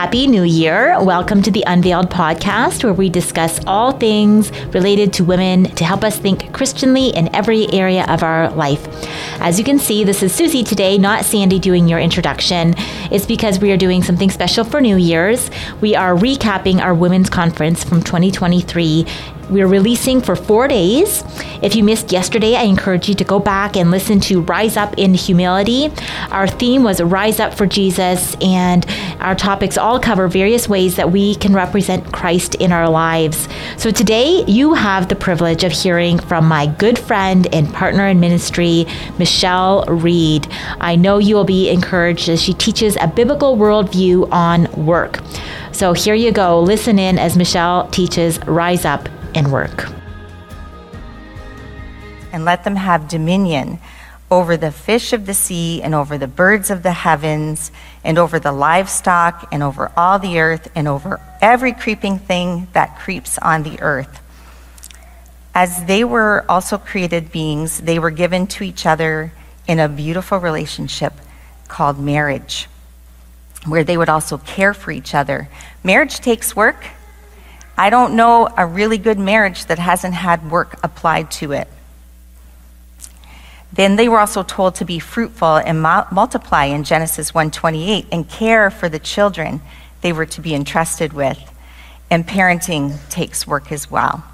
Happy New Year. Welcome to the Unveiled podcast, where we discuss all things related to women to help us think Christianly in every area of our life. As you can see, this is Susie today, not Sandy doing your introduction. It's because we are doing something special for New Year's. We are recapping our women's conference from 2023 we're releasing for four days. If you missed yesterday, I encourage you to go back and listen to Rise Up in Humility. Our theme was Rise Up for Jesus, and our topics all cover various ways that we can represent Christ in our lives. So today, you have the privilege of hearing from my good friend and partner in ministry, Michelle Reed. I know you will be encouraged as she teaches a biblical worldview on work. So here you go. Listen in as Michelle teaches Rise Up and work. And let them have dominion over the fish of the sea and over the birds of the heavens and over the livestock and over all the earth and over every creeping thing that creeps on the earth. As they were also created beings, they were given to each other in a beautiful relationship called marriage, where they would also care for each other. Marriage takes work, I don't know a really good marriage that hasn't had work applied to it. Then they were also told to be fruitful and multiply in Genesis 1:28 and care for the children they were to be entrusted with. And parenting takes work as well.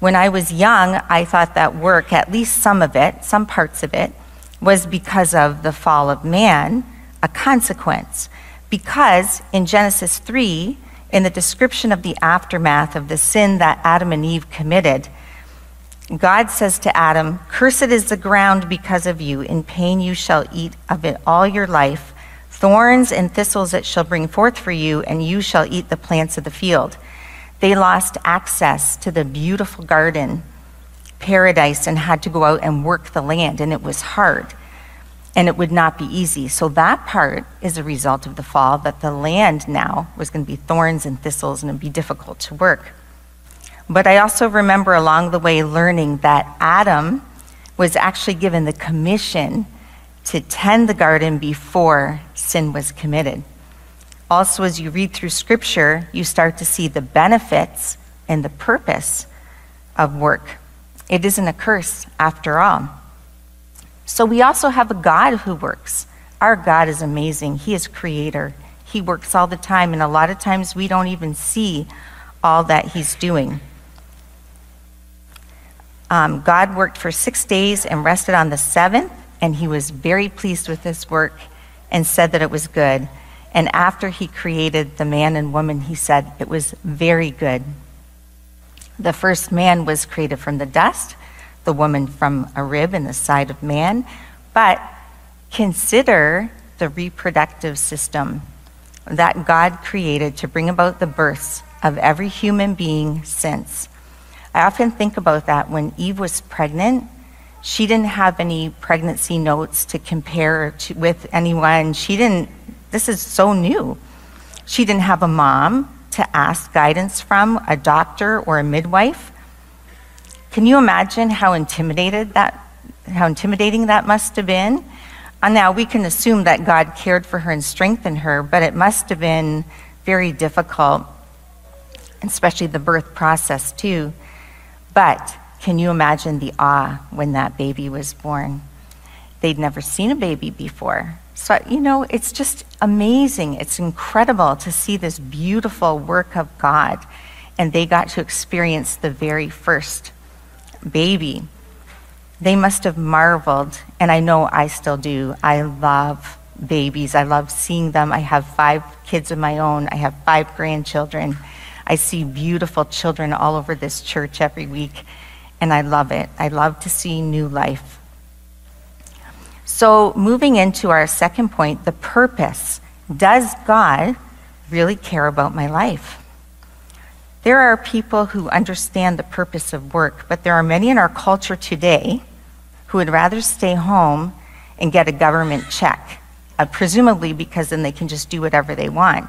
When I was young, I thought that work, at least some of it, some parts of it, was because of the fall of man, a consequence. Because in Genesis 3, in the description of the aftermath of the sin that Adam and Eve committed, God says to Adam, Cursed is the ground because of you. In pain you shall eat of it all your life. Thorns and thistles it shall bring forth for you, and you shall eat the plants of the field. They lost access to the beautiful garden, paradise, and had to go out and work the land, and it was hard and it would not be easy. So that part is a result of the fall, that the land now was going to be thorns and thistles and it'd be difficult to work. But I also remember along the way learning that Adam was actually given the commission to tend the garden before sin was committed. Also, as you read through scripture, you start to see the benefits and the purpose of work. It isn't a curse after all. So we also have a God who works. Our God is amazing. He is creator. He works all the time, and a lot of times we don't even see all that He's doing. Um, God worked for six days and rested on the seventh, and He was very pleased with His work and said that it was good. And after He created the man and woman, He said it was very good. The first man was created from the dust, the woman from a rib in the side of man, but consider the reproductive system that God created to bring about the births of every human being since. I often think about that when Eve was pregnant. She didn't have any pregnancy notes to compare to, with anyone. She didn't, this is so new. She didn't have a mom to ask guidance from, a doctor or a midwife. Can you imagine how intimidated that, how intimidating that must have been? And now we can assume that God cared for her and strengthened her, but it must have been very difficult, especially the birth process too. But can you imagine the awe when that baby was born? They'd never seen a baby before. So, you know, it's just amazing. It's incredible to see this beautiful work of God. And they got to experience the very first baby. They must have marveled, and I know I still do. I love babies. I love seeing them. I have five kids of my own, I have five grandchildren. I see beautiful children all over this church every week, and I love it. I love to see new life. So, moving into our second point, the purpose. Does God really care about my life? There are people who understand the purpose of work, but there are many in our culture today who would rather stay home and get a government check, uh, presumably because then they can just do whatever they want.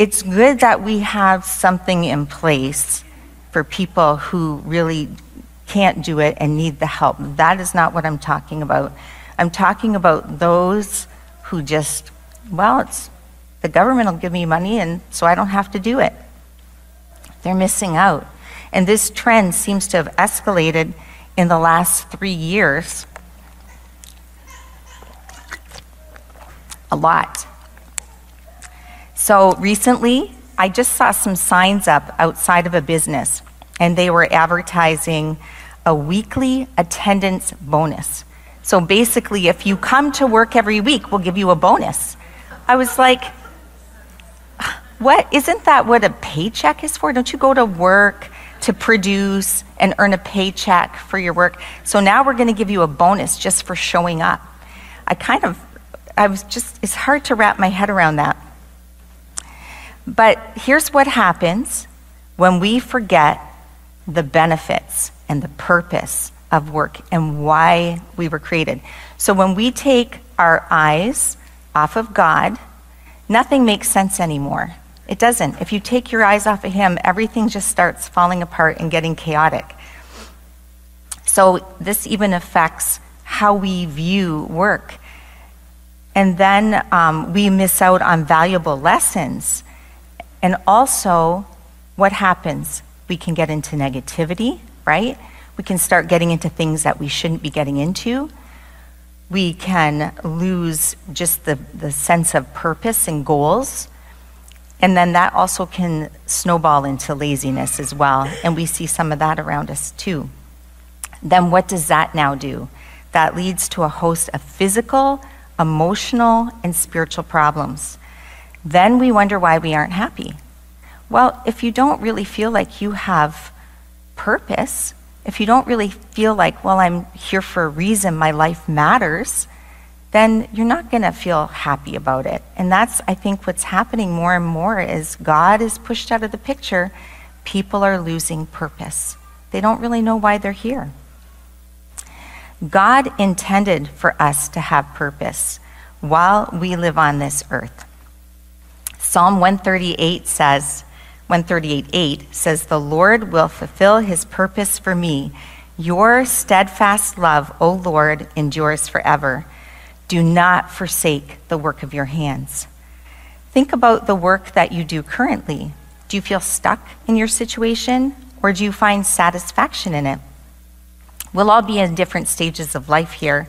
It's good that we have something in place for people who really can't do it and need the help. That is not what I'm talking about. I'm talking about those who just, well, it's the government will give me money, and so I don't have to do it. They're missing out. And this trend seems to have escalated in the last three years a lot. So recently, I just saw some signs up outside of a business, and they were advertising a weekly attendance bonus. So basically, if you come to work every week, we'll give you a bonus. I was like, what? Isn't that what a paycheck is for? Don't you go to work to produce and earn a paycheck for your work? So now we're going to give you a bonus just for showing up. I kind of, I was just, it's hard to wrap my head around that. But here's what happens when we forget the benefits and the purpose of work and why we were created. So when we take our eyes off of God, nothing makes sense anymore. It doesn't. If you take your eyes off of Him, everything just starts falling apart and getting chaotic. So, this even affects how we view work. And then um, we miss out on valuable lessons. And also, what happens? We can get into negativity, right? We can start getting into things that we shouldn't be getting into. We can lose just the, the sense of purpose and goals. And then that also can snowball into laziness as well. And we see some of that around us too. Then what does that now do? That leads to a host of physical, emotional, and spiritual problems. Then we wonder why we aren't happy. Well, if you don't really feel like you have purpose, if you don't really feel like, well, I'm here for a reason, my life matters, then you're not going to feel happy about it. And that's, I think, what's happening more and more is God is pushed out of the picture. People are losing purpose. They don't really know why they're here. God intended for us to have purpose while we live on this earth. Psalm 138 says, 138:8 says, "The Lord will fulfill his purpose for me. Your steadfast love, O Lord, endures forever." Do not forsake the work of your hands. Think about the work that you do currently. Do you feel stuck in your situation or do you find satisfaction in it? We'll all be in different stages of life here.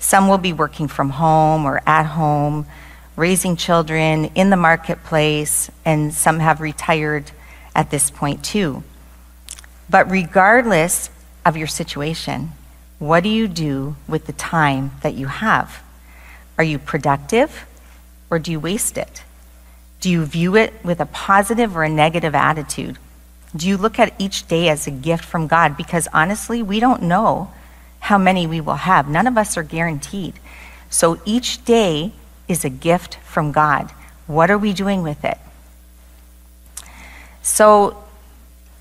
Some will be working from home or at home, raising children in the marketplace, and some have retired at this point too. But regardless of your situation, what do you do with the time that you have? Are you productive or do you waste it? Do you view it with a positive or a negative attitude? Do you look at each day as a gift from God? Because honestly, we don't know how many we will have. None of us are guaranteed. So each day is a gift from God. What are we doing with it? So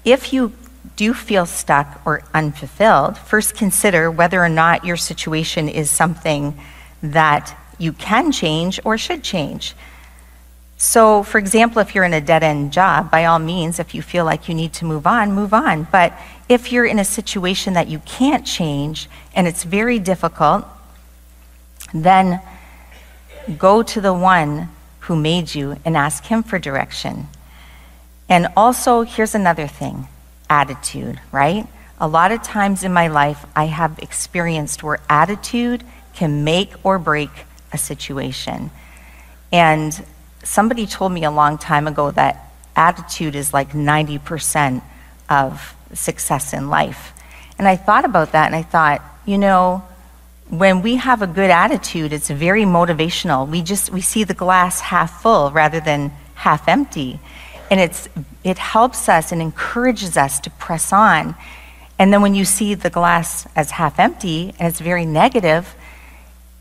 if you do feel stuck or unfulfilled, first consider whether or not your situation is something that you can change or should change. So, for example, if you're in a dead end job, by all means, if you feel like you need to move on, move on. But if you're in a situation that you can't change and it's very difficult, then go to the one who made you and ask him for direction. And also, here's another thing attitude, right? A lot of times in my life, I have experienced where attitude can make or break a situation. And somebody told me a long time ago that attitude is like 90% of success in life. And I thought about that and I thought, you know, when we have a good attitude, it's very motivational. We just we see the glass half full rather than half empty. And it's it helps us and encourages us to press on. And then when you see the glass as half empty and it's very negative,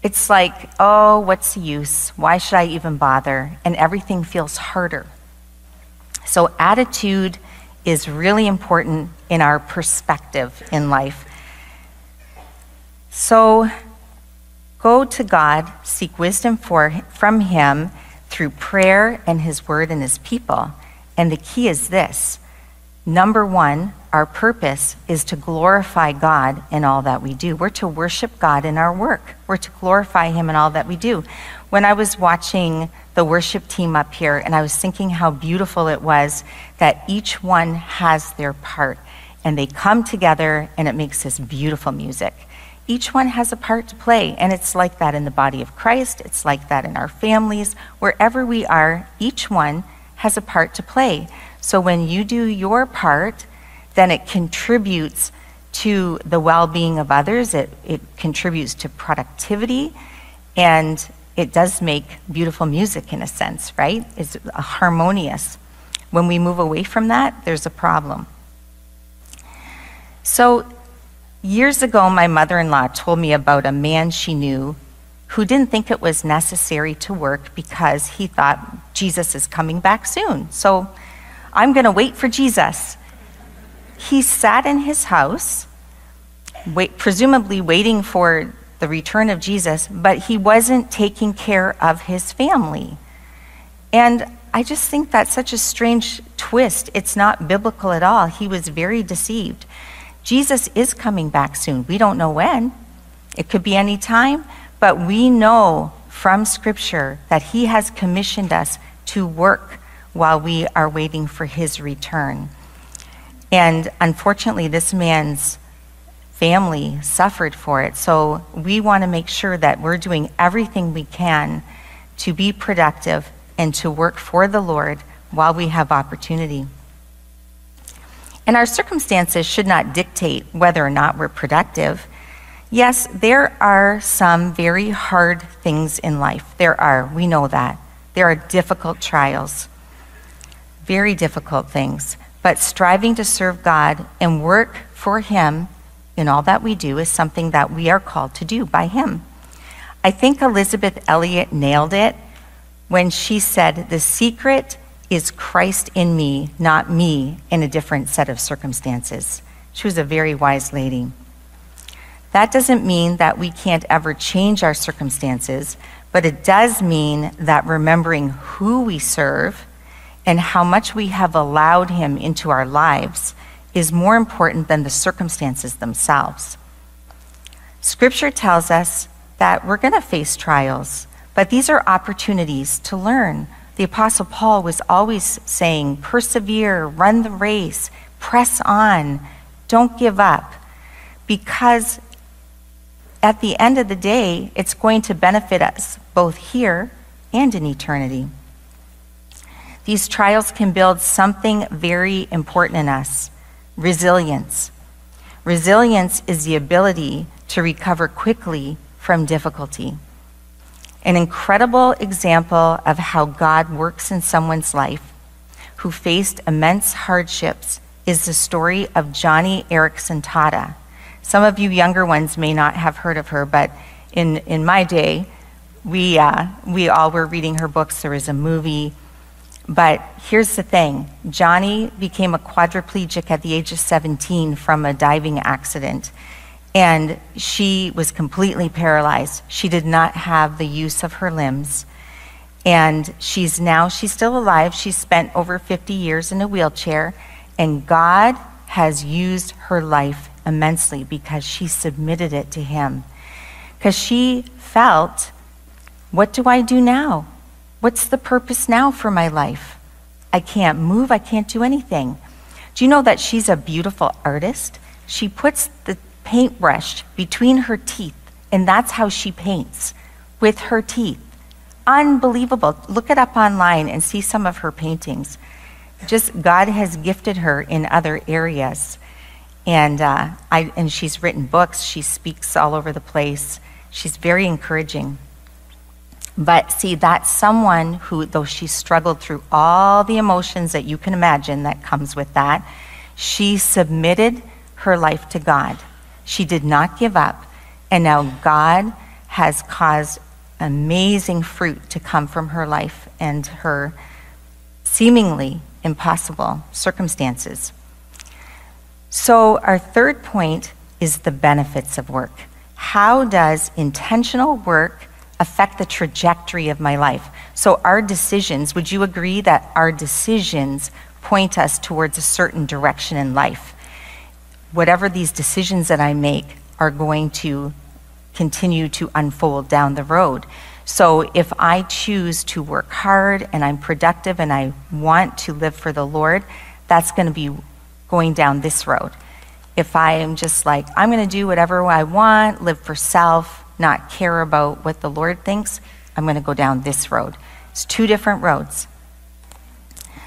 it's like, oh, what's the use? Why should I even bother? And everything feels harder. So, attitude is really important in our perspective in life. So, go to God, seek wisdom for, from Him through prayer and His Word and His people. And the key is this number one, our purpose is to glorify God in all that we do. We're to worship God in our work, we're to glorify Him in all that we do. When I was watching the worship team up here, and I was thinking how beautiful it was that each one has their part, and they come together, and it makes this beautiful music. Each one has a part to play, and it's like that in the body of Christ, it's like that in our families. Wherever we are, each one has a part to play. So when you do your part, then it contributes to the well being of others, it, it contributes to productivity, and it does make beautiful music in a sense, right? It's harmonious. When we move away from that, there's a problem. So, years ago, my mother in law told me about a man she knew who didn't think it was necessary to work because he thought Jesus is coming back soon. So, I'm going to wait for Jesus. He sat in his house, wait, presumably waiting for the return of Jesus, but he wasn't taking care of his family. And I just think that's such a strange twist. It's not biblical at all. He was very deceived. Jesus is coming back soon. We don't know when. It could be any time, but we know from Scripture that He has commissioned us to work while we are waiting for His return. And unfortunately, this man's family suffered for it. So we want to make sure that we're doing everything we can to be productive and to work for the Lord while we have opportunity. And our circumstances should not dictate whether or not we're productive. Yes, there are some very hard things in life. There are, we know that. There are difficult trials, very difficult things. But striving to serve God and work for Him in all that we do is something that we are called to do by Him. I think Elisabeth Elliot nailed it when she said, The secret is Christ in me, not me in a different set of circumstances. She was a very wise lady. That doesn't mean that we can't ever change our circumstances, but it does mean that remembering who we serve and how much we have allowed Him into our lives is more important than the circumstances themselves. Scripture tells us that we're going to face trials, but these are opportunities to learn. The Apostle Paul was always saying, persevere, run the race, press on, don't give up, because at the end of the day, it's going to benefit us both here and in eternity. These trials can build something very important in us resilience. Resilience is the ability to recover quickly from difficulty. An incredible example of how God works in someone's life who faced immense hardships is the story of Joni Eareckson Tada. Some of you younger ones may not have heard of her, but in, in my day, we, uh, we all were reading her books. There was a movie. But here's the thing Joni became a quadriplegic at the age of 17 from a diving accident. And she was completely paralyzed. She did not have the use of her limbs. And she's now, she's still alive. She's spent over 50 years in a wheelchair. And God has used her life immensely because she submitted it to Him. Because she felt, what do I do now? What's the purpose now for my life? I can't move, I can't do anything. Do you know that she's a beautiful artist? She puts the paintbrush between her teeth, and that's how she paints with her teeth. Unbelievable. Look it up online and see some of her paintings. Just God has gifted her in other areas. And, uh, I, and she's written books, she speaks all over the place. She's very encouraging. But see, that's someone who, though she struggled through all the emotions that you can imagine that comes with that, she submitted her life to God. She did not give up. And now God has caused amazing fruit to come from her life and her seemingly impossible circumstances. So, our third point is the benefits of work. How does intentional work affect the trajectory of my life. So, our decisions, would you agree that our decisions point us towards a certain direction in life? whatever these decisions that I make are going to continue to unfold down the road. So if I choose to work hard and I'm productive and I want to live for the Lord, that's going to be going down this road. If I am just like, I'm going to do whatever I want, live for self, not care about what the Lord thinks, I'm going to go down this road. It's two different roads.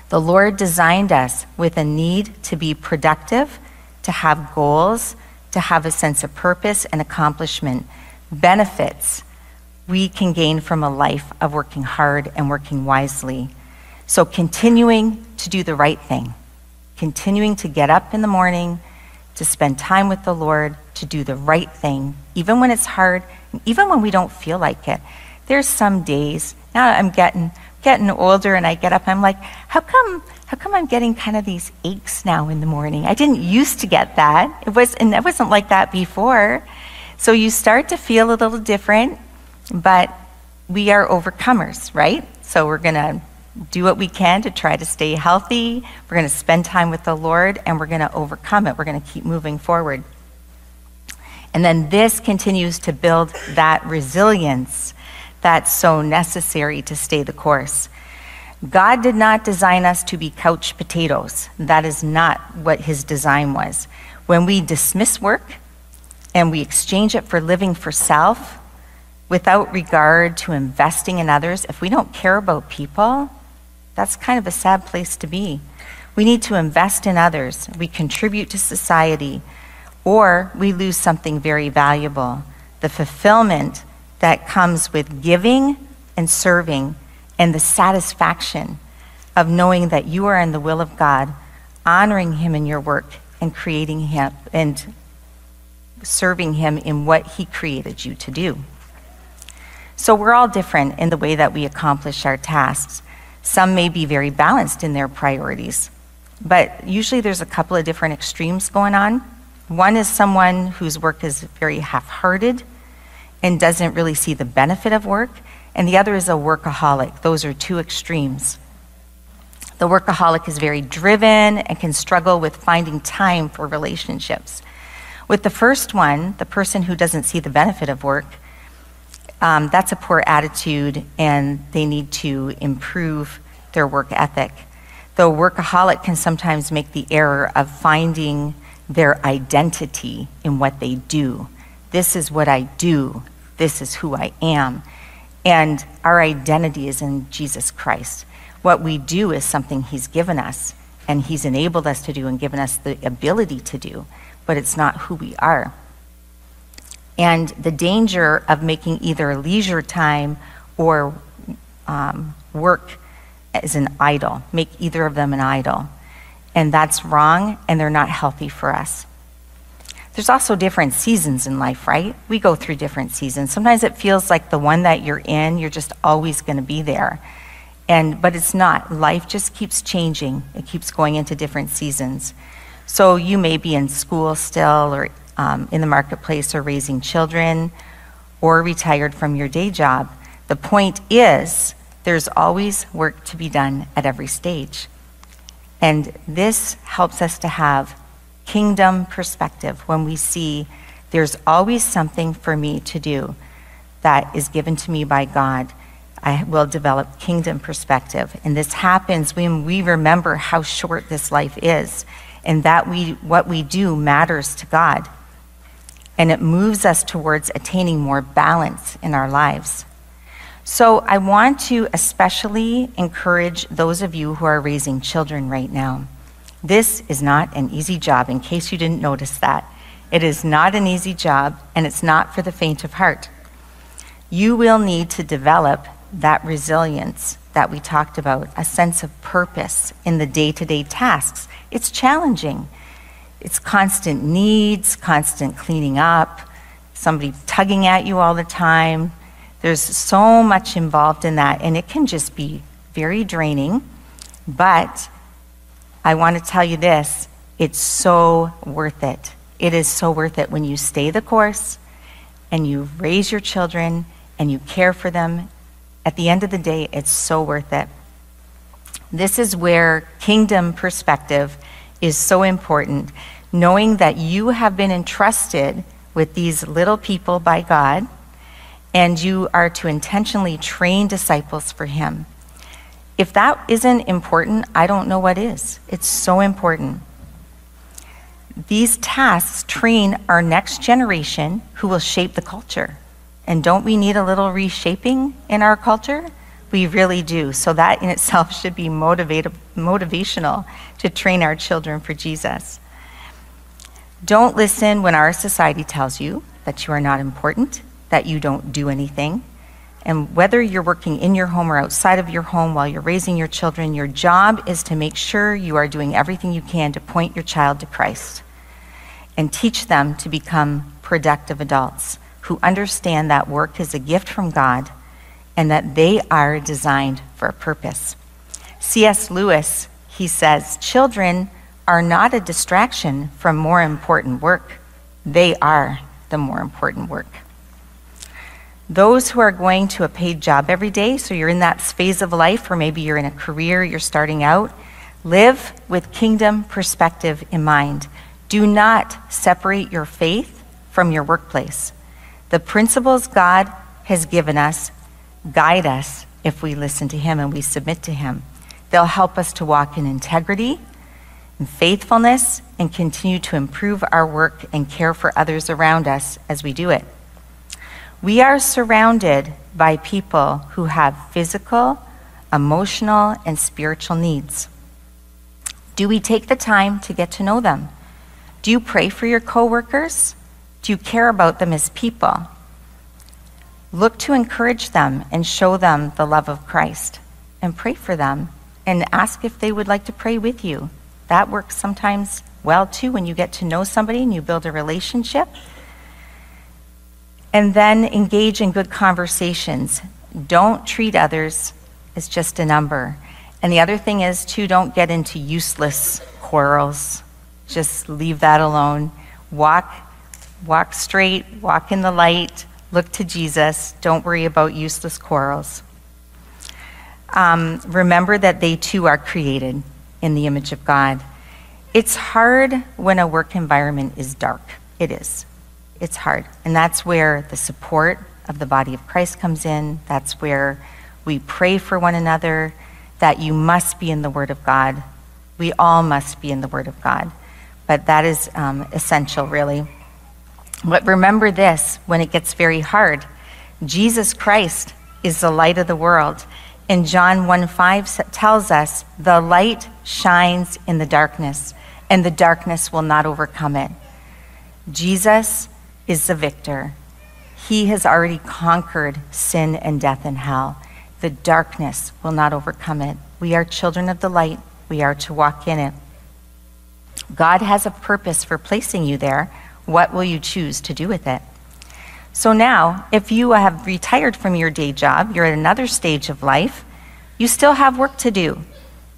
The Lord designed us with a need to be productive, to have goals, to have a sense of purpose and accomplishment, benefits we can gain from a life of working hard and working wisely. So, continuing to do the right thing, continuing to get up in the morning, to spend time with the Lord, to do the right thing, even when it's hard, even when we don't feel like it. There's some days, now I'm getting getting older and I get up, I'm like, how come how come I'm getting kind of these aches now in the morning? I didn't used to get that. It was and it wasn't like that before. So you start to feel a little different, but we are overcomers, right? So we're to do what we can to try to stay healthy. We're going to spend time with the Lord and we're going to overcome it. We're going to keep moving forward. And then this continues to build that resilience that's so necessary to stay the course. God did not design us to be couch potatoes. That is not what his design was. When we dismiss work and we exchange it for living for self without regard to investing in others, if we don't care about people, that's kind of a sad place to be. We need to invest in others. We contribute to society, or we lose something very valuable the fulfillment that comes with giving and serving and the satisfaction of knowing that you are in the will of God, honoring Him in your work and creating Him and serving Him in what He created you to do. So we're all different in the way that we accomplish our tasks. Some may be very balanced in their priorities, but usually there's a couple of different extremes going on. One is someone whose work is very half hearted and doesn't really see the benefit of work, and the other is a workaholic. Those are two extremes. The workaholic is very driven and can struggle with finding time for relationships. With the first one, the person who doesn't see the benefit of work, um, that's a poor attitude and they need to improve their work ethic. Though workaholic can sometimes make the error of finding their identity in what they do. This is what I do. This is who I am. And our identity is in Jesus Christ. What we do is something He's given us, and He's enabled us to do and given us the ability to do, but it's not who we are. And the danger of making either leisure time or um, work as an idol, make either of them an idol. And that's wrong, and they're not healthy for us. There's also different seasons in life, right? We go through different seasons. Sometimes it feels like the one that you're in, you're just always going to be there. And but it's not. Life just keeps changing. It keeps going into different seasons. So you may be in school still or um, in the marketplace or raising children or retired from your day job. The point is there's always work to be done at every stage. And this helps us to have kingdom perspective when we see there's always something for me to do that is given to me by God. I will develop kingdom perspective. And this happens when we remember how short this life is and that we, what we do matters to God. And it moves us towards attaining more balance in our lives. So I want to especially encourage those of you who are raising children right now. This is not an easy job, in case you didn't notice that. It is not an easy job, and it's not for the faint of heart. You will need to develop that resilience that we talked about, a sense of purpose in the day to day tasks. It's challenging. It's constant needs, constant cleaning up, somebody tugging at you all the time. There's so much involved in that, and it can just be very draining, but I want to tell you this it's so worth it. It is so worth it when you stay the course and you raise your children and you care for them. At the end of the day, it's so worth it. This is where kingdom perspective is so important. Knowing that you have been entrusted with these little people by God, and you are to intentionally train disciples for Him. If that isn't important, I don't know what is. It's so important. These tasks train our next generation who will shape the culture. And don't we need a little reshaping in our culture? We really do. So that in itself should be motivational to train our children for Jesus. Don't listen when our society tells you that you are not important, that you don't do anything. And whether you're working in your home or outside of your home while you're raising your children, your job is to make sure you are doing everything you can to point your child to Christ and teach them to become productive adults who understand that work is a gift from God and that they are designed for a purpose. C.S. Lewis, he says, children are not a distraction from more important work. They are the more important work. Those who are going to a paid job every day, so you're in that phase of life, or maybe you're in a career, you're starting out, live with kingdom perspective in mind. Do not separate your faith from your workplace. The principles God has given us guide us if we listen to Him and we submit to Him. They'll help us to walk in integrity and faithfulness and continue to improve our work and care for others around us as we do it. We are surrounded by people who have physical, emotional, and spiritual needs. Do we take the time to get to know them? Do you pray for your coworkers? Do you care about them as people? Look to encourage them and show them the love of Christ and pray for them and ask if they would like to pray with you. That works sometimes well too when you get to know somebody and you build a relationship. And then engage in good conversations. Don't treat others as just a number. And the other thing is, too, don't get into useless quarrels. Just leave that alone. Walk, walk straight, walk in the light, look to Jesus. Don't worry about useless quarrels. Um, remember that they too are created in the image of God. It's hard when a work environment is dark. It is. It's hard. And that's where the support of the body of Christ comes in. That's where we pray for one another, that you must be in the Word of God. We all must be in the Word of God. But that is um, essential, really. But remember this when it gets very hard Jesus Christ is the light of the world. And John 1 5 tells us, the light shines in the darkness, and the darkness will not overcome it. Jesus is the victor. He has already conquered sin and death and hell. The darkness will not overcome it. We are children of the light. We are to walk in it. God has a purpose for placing you there. What will you choose to do with it? So now, if you have retired from your day job, you're at another stage of life, you still have work to do.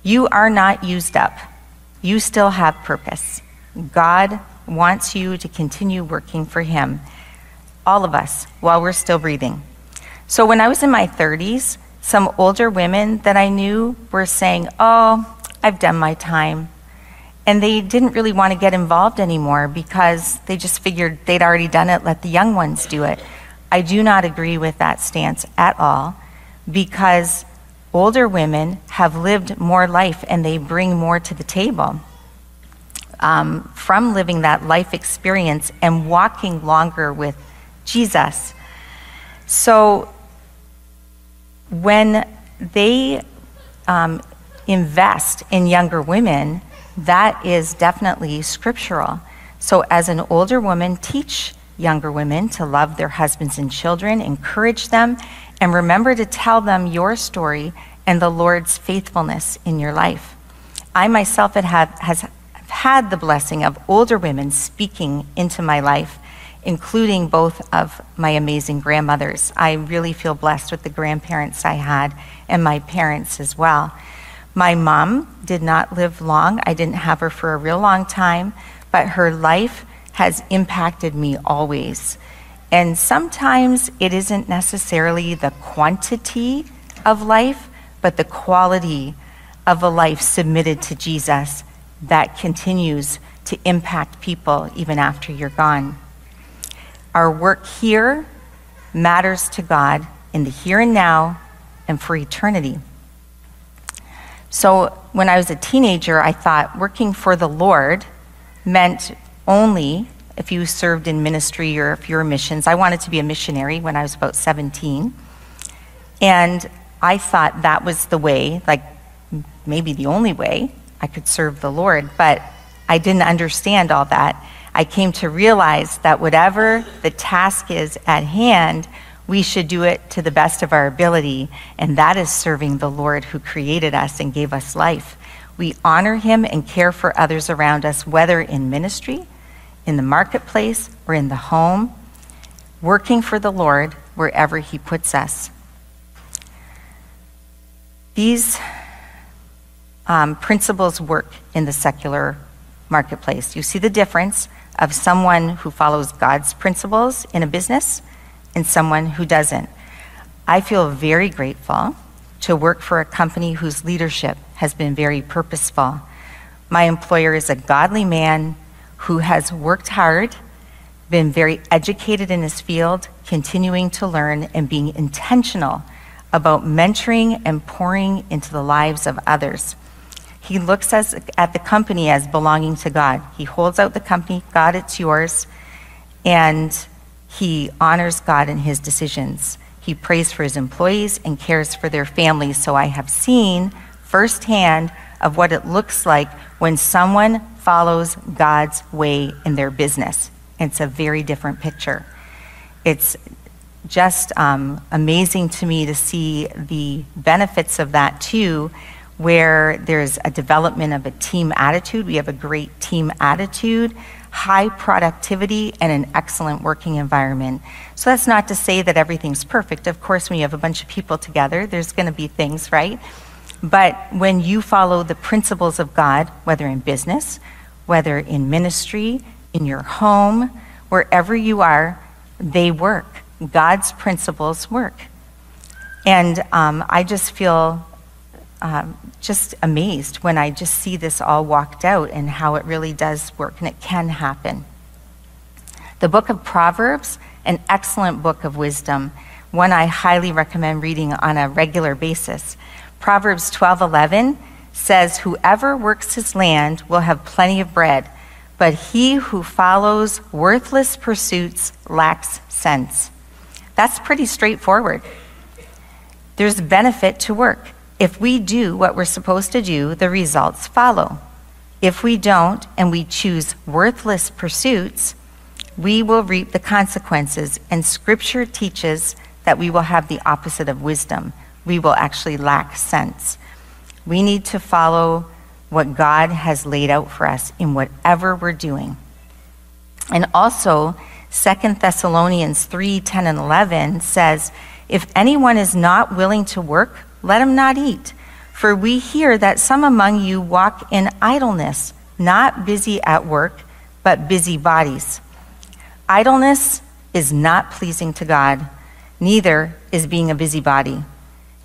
You are not used up. You still have purpose. God wants you to continue working for Him, all of us, while we're still breathing. So when I was in my 30s, some older women that I knew were saying, Oh, I've done my time. And they didn't really want to get involved anymore because they just figured they'd already done it, let the young ones do it. I do not agree with that stance at all because older women have lived more life and they bring more to the table um, from living that life experience and walking longer with Jesus. So when they um, invest in younger women, that is definitely scriptural. So, as an older woman, teach younger women to love their husbands and children, encourage them, and remember to tell them your story and the Lord's faithfulness in your life. I myself have, has had the blessing of older women speaking into my life, including both of my amazing grandmothers. I really feel blessed with the grandparents I had and my parents as well. My mom did not live long. I didn't have her for a real long time, but her life has impacted me always. And sometimes it isn't necessarily the quantity of life, but the quality of a life submitted to Jesus that continues to impact people even after you're gone. Our work here matters to God in the here and now and for eternity. So when I was a teenager, I thought working for the Lord meant only if you served in ministry or if you were missions. I wanted to be a missionary when I was about 17. And I thought that was the way, like maybe the only way I could serve the Lord. But I didn't understand all that. I came to realize that whatever the task is at hand, we should do it to the best of our ability, and that is serving the Lord who created us and gave us life. We honor him and care for others around us, whether in ministry, in the marketplace, or in the home, working for the Lord wherever he puts us. These um, principles work in the secular marketplace. You see the difference of someone who follows God's principles in a business and someone who doesn't. I feel very grateful to work for a company whose leadership has been very purposeful. My employer is a godly man who has worked hard, been very educated in his field, continuing to learn, and being intentional about mentoring and pouring into the lives of others. He looks as, at the company as belonging to God. He holds out the company, God, it's yours, and he honors God in his decisions. He prays for his employees and cares for their families. So I have seen firsthand of what it looks like when someone follows God's way in their business. It's a very different picture. It's just um, amazing to me to see the benefits of that too, where there's a development of a team attitude. We have a great team attitude, high productivity, and an excellent working environment. So that's not to say that everything's perfect. Of course, when you have a bunch of people together, there's going to be things, right? But when you follow the principles of God, whether in business, whether in ministry, in your home, wherever you are, they work. God's principles work. And um, I just feel um, just amazed when I just see this all walked out and how it really does work and it can happen. The book of Proverbs, an excellent book of wisdom, one I highly recommend reading on a regular basis. Proverbs 12:11 says, "Whoever works his land will have plenty of bread, but he who follows worthless pursuits lacks sense." That's pretty straightforward. There's benefit to work. If we do what we're supposed to do, the results follow. If we don't and we choose worthless pursuits, we will reap the consequences. And scripture teaches that we will have the opposite of wisdom. We will actually lack sense. We need to follow what God has laid out for us in whatever we're doing. And also, Second Thessalonians 3 10 and 11 says, If anyone is not willing to work, let him not eat. For we hear that some among you walk in idleness, not busy at work, but busy bodies. Idleness is not pleasing to God, neither is being a busybody.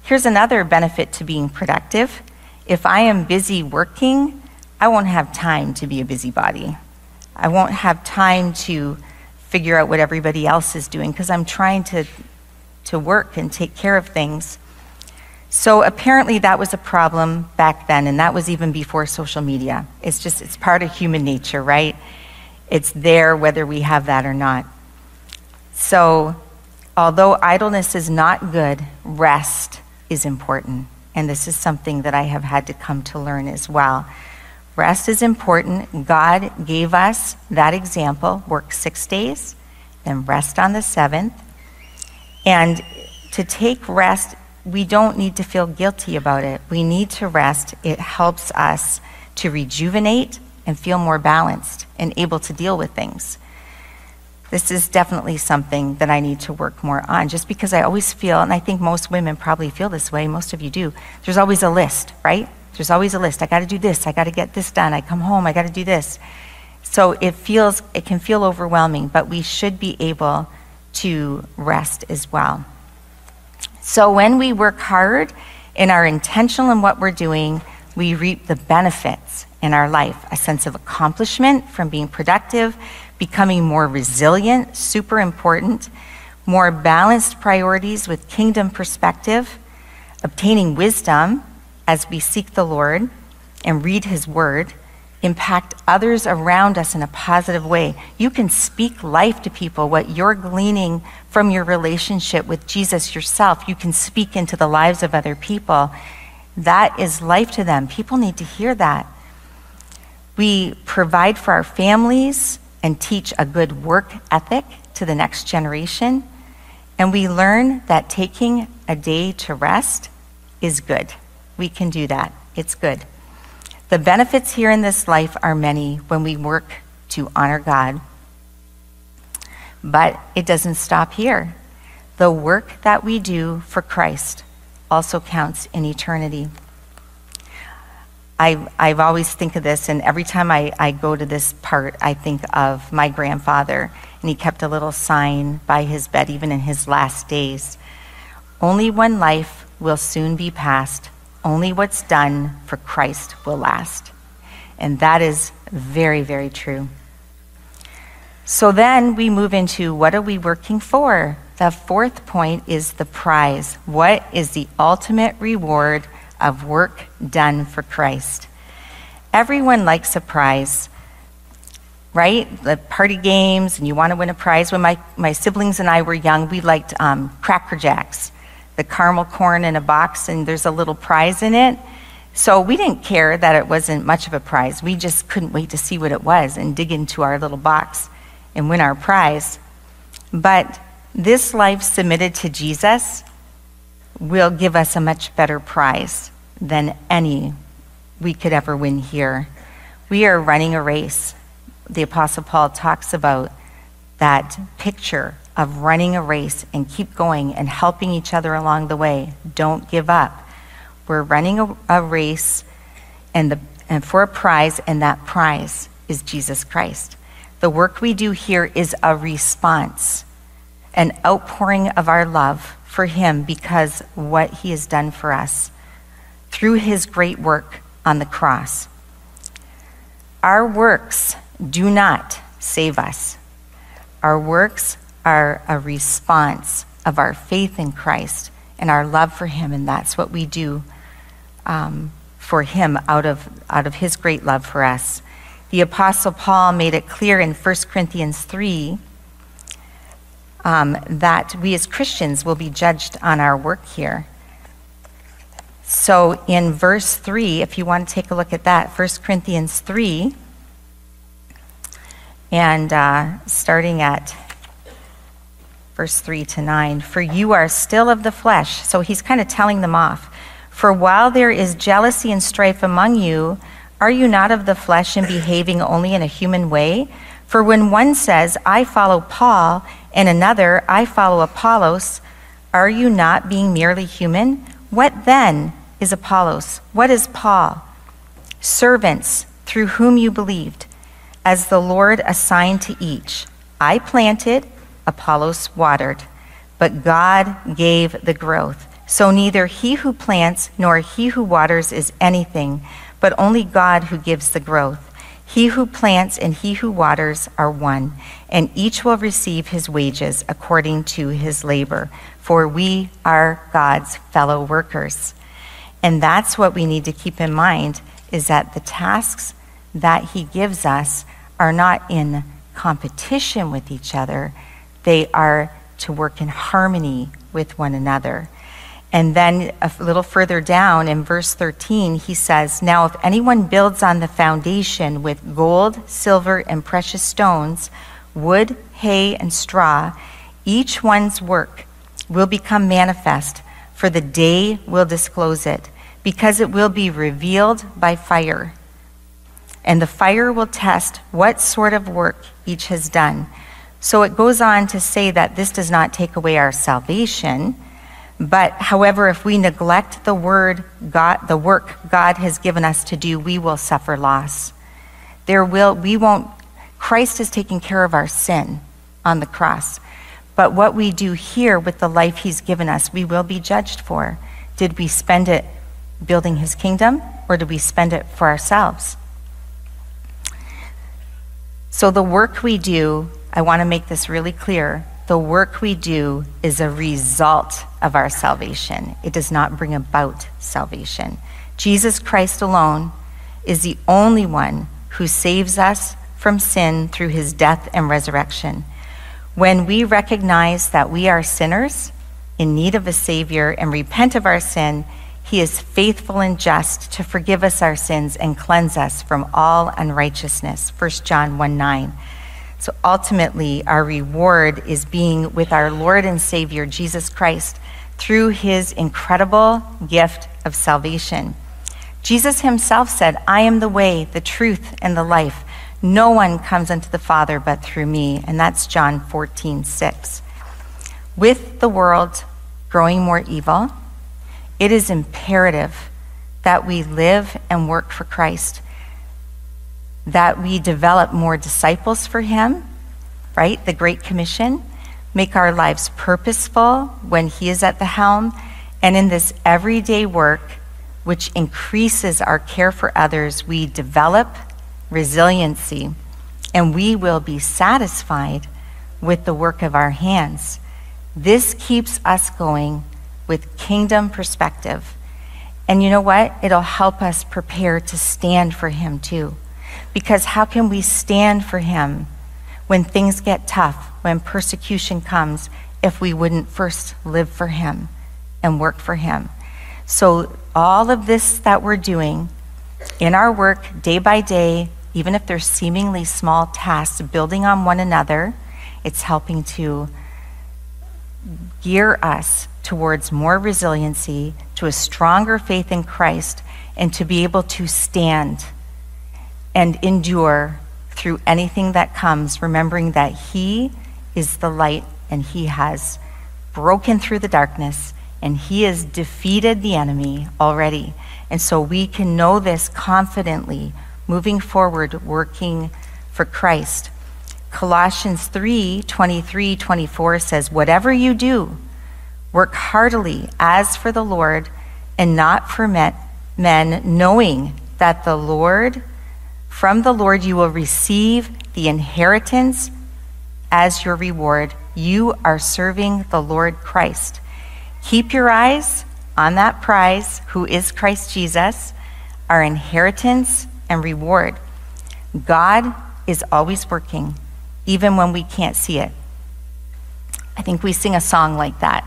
Here's another benefit to being productive. If I am busy working, I won't have time to be a busybody. I won't have time to figure out what everybody else is doing because I'm trying to, to work and take care of things. So apparently that was a problem back then, and that was even before social media. It's just, it's part of human nature, right? It's there whether we have that or not. So, although idleness is not good, rest is important. And this is something that I have had to come to learn as well. Rest is important. God gave us that example work six days, then rest on the seventh. And to take rest, we don't need to feel guilty about it. We need to rest. It helps us to rejuvenate and feel more balanced and able to deal with things. This is definitely something that I need to work more on just because I always feel, and I think most women probably feel this way, most of you do, there's always a list, right? There's always a list. I got to do this. I got to get this done. I come home. I got to do this. So it feels, it can feel overwhelming, but we should be able to rest as well. So when we work hard and are intentional in what we're doing, we reap the benefits. in our life a sense of accomplishment from being productive, becoming more resilient, super important, more balanced priorities with kingdom perspective, obtaining wisdom as we seek the Lord and read His Word, impact others around us in a positive way. You can speak life to people, what you're gleaning from your relationship with Jesus yourself. You can speak into the lives of other people. That is life to them. People need to hear that. We provide for our families and teach a good work ethic to the next generation. And we learn that taking a day to rest is good. We can do that. It's good. The benefits here in this life are many when we work to honor God. But it doesn't stop here. The work that we do for Christ also counts in eternity. I, I've always think of this, and every time I, I go to this part, I think of my grandfather, and he kept a little sign by his bed, even in his last days. Only one life will soon be past, only what's done for Christ will last. And that is very, very true. So then we move into what are we working for? The fourth point is the prize. What is the ultimate reward of work done for Christ? Everyone likes a prize, right? The party games, and you want to win a prize. When my, my siblings and I were young, we liked um, Cracker Jacks the caramel corn in a box and there's a little prize in it. So we didn't care that it wasn't much of a prize. We just couldn't wait to see what it was and dig into our little box and win our prize. But this life submitted to Jesus will give us a much better prize than any we could ever win here. We are running a race. The Apostle Paul talks about that picture of running a race and keep going and helping each other along the way. Don't give up. We're running a, a race and, the, and for a prize, and that prize is Jesus Christ. The work we do here is a response, an outpouring of our love for Him because what He has done for us through His great work on the cross. Our works do not save us. Our works are a response of our faith in Christ and our love for Him, and that's what we do um, for Him out of, out of His great love for us. The Apostle Paul made it clear in 1 Corinthians 3 um, that we as Christians will be judged on our work here. So in verse 3, if you want to take a look at that, 1 Corinthians 3, and uh, starting at verse 3 to 9. For you are still of the flesh. So he's kind of telling them off. For while there is jealousy and strife among you, are you not of the flesh and behaving only in a human way? For when one says, I follow Paul, and another, I follow Apollos, are you not being merely human? What then is Apollos? What is Paul? Servants through whom you believed, as the Lord assigned to each. I planted, Apollos watered, but God gave the growth. So neither he who plants nor he who waters is anything, but only God who gives the growth. He who plants and he who waters are one, and each will receive his wages according to his labor, for we are God's fellow workers. And that's what we need to keep in mind is that the tasks that he gives us are not in competition with each other they are to work in harmony with one another. And then a little further down in verse 13, he says, Now if anyone builds on the foundation with gold, silver, and precious stones, wood, hay, and straw, each one's work will become manifest, for the day will disclose it, because it will be revealed by fire. And the fire will test what sort of work each has done. So it goes on to say that this does not take away our salvation, but however, if we neglect the word God, the work God has given us to do, we will suffer loss. There will, we won't, Christ has taken care of our sin on the cross. But what we do here with the life he's given us, we will be judged for. Did we spend it building his kingdom or did we spend it for ourselves? So, the work we do, I want to make this really clear the work we do is a result of our salvation. It does not bring about salvation. Jesus Christ alone is the only one who saves us from sin through his death and resurrection. When we recognize that we are sinners in need of a Savior and repent of our sin, he is faithful and just to forgive us our sins and cleanse us from all unrighteousness. 1 John 1 9. So ultimately, our reward is being with our Lord and Savior, Jesus Christ, through his incredible gift of salvation. Jesus himself said, I am the way, the truth, and the life. No one comes unto the Father but through me. And that's John 14, 6. With the world growing more evil, it is imperative that we live and work for Christ that we develop more disciples for Him, right? The Great Commission. Make our lives purposeful when He is at the helm. And in this everyday work, which increases our care for others, we develop resiliency and we will be satisfied with the work of our hands. This keeps us going with kingdom perspective. And you know what? It'll help us prepare to stand for Him too. Because how can we stand for him when things get tough, when persecution comes, if we wouldn't first live for him and work for him? So, all of this that we're doing in our work day by day, even if they're seemingly small tasks, building on one another, it's helping to gear us towards more resiliency, to a stronger faith in Christ, and to be able to stand and endure through anything that comes, remembering that He is the light and He has broken through the darkness and He has defeated the enemy already. And so we can know this confidently moving forward, working for Christ. Colossians 3 23 24 says, Whatever you do, work heartily as for the Lord and not for men, knowing that the Lord from the Lord you will receive the inheritance as your reward. You are serving the Lord Christ. Keep your eyes on that prize, who is Christ Jesus, our inheritance and reward. God is always working, even when we can't see it. I think we sing a song like that,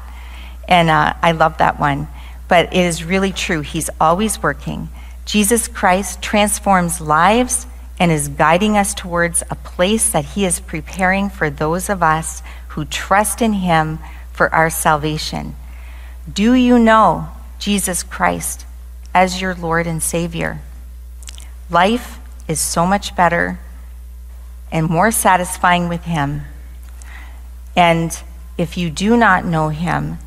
and uh, I love that one. But it is really true. He's always working. Jesus Christ transforms lives and is guiding us towards a place that He is preparing for those of us who trust in Him for our salvation. Do you know Jesus Christ as your Lord and Savior? Life is so much better and more satisfying with Him. And if you do not know Him,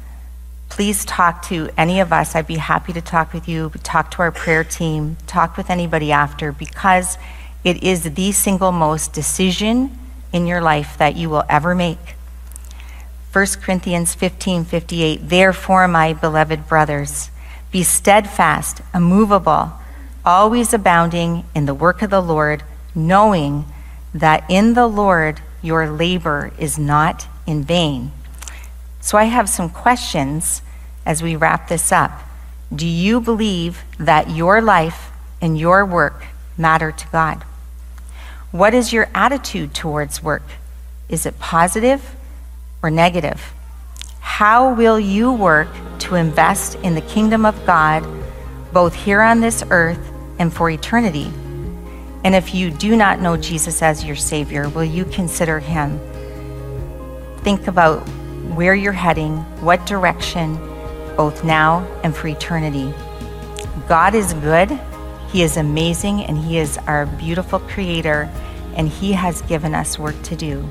please talk to any of us. I'd be happy to talk with you, talk to our prayer team, talk with anybody after, because it is the single most decision in your life that you will ever make. 1 Corinthians 15 58, therefore, my beloved brothers, be steadfast, immovable, always abounding in the work of the Lord, knowing that in the Lord your labor is not in vain. So I have some questions as we wrap this up. Do you believe that your life and your work matter to God? What is your attitude towards work? Is it positive or negative? How will you work to invest in the kingdom of God, both here on this earth and for eternity? And if you do not know Jesus as your Savior, will you consider Him? Think about where you're heading, what direction, both now and for eternity. God is good, He is amazing, and He is our beautiful Creator, and He has given us work to do.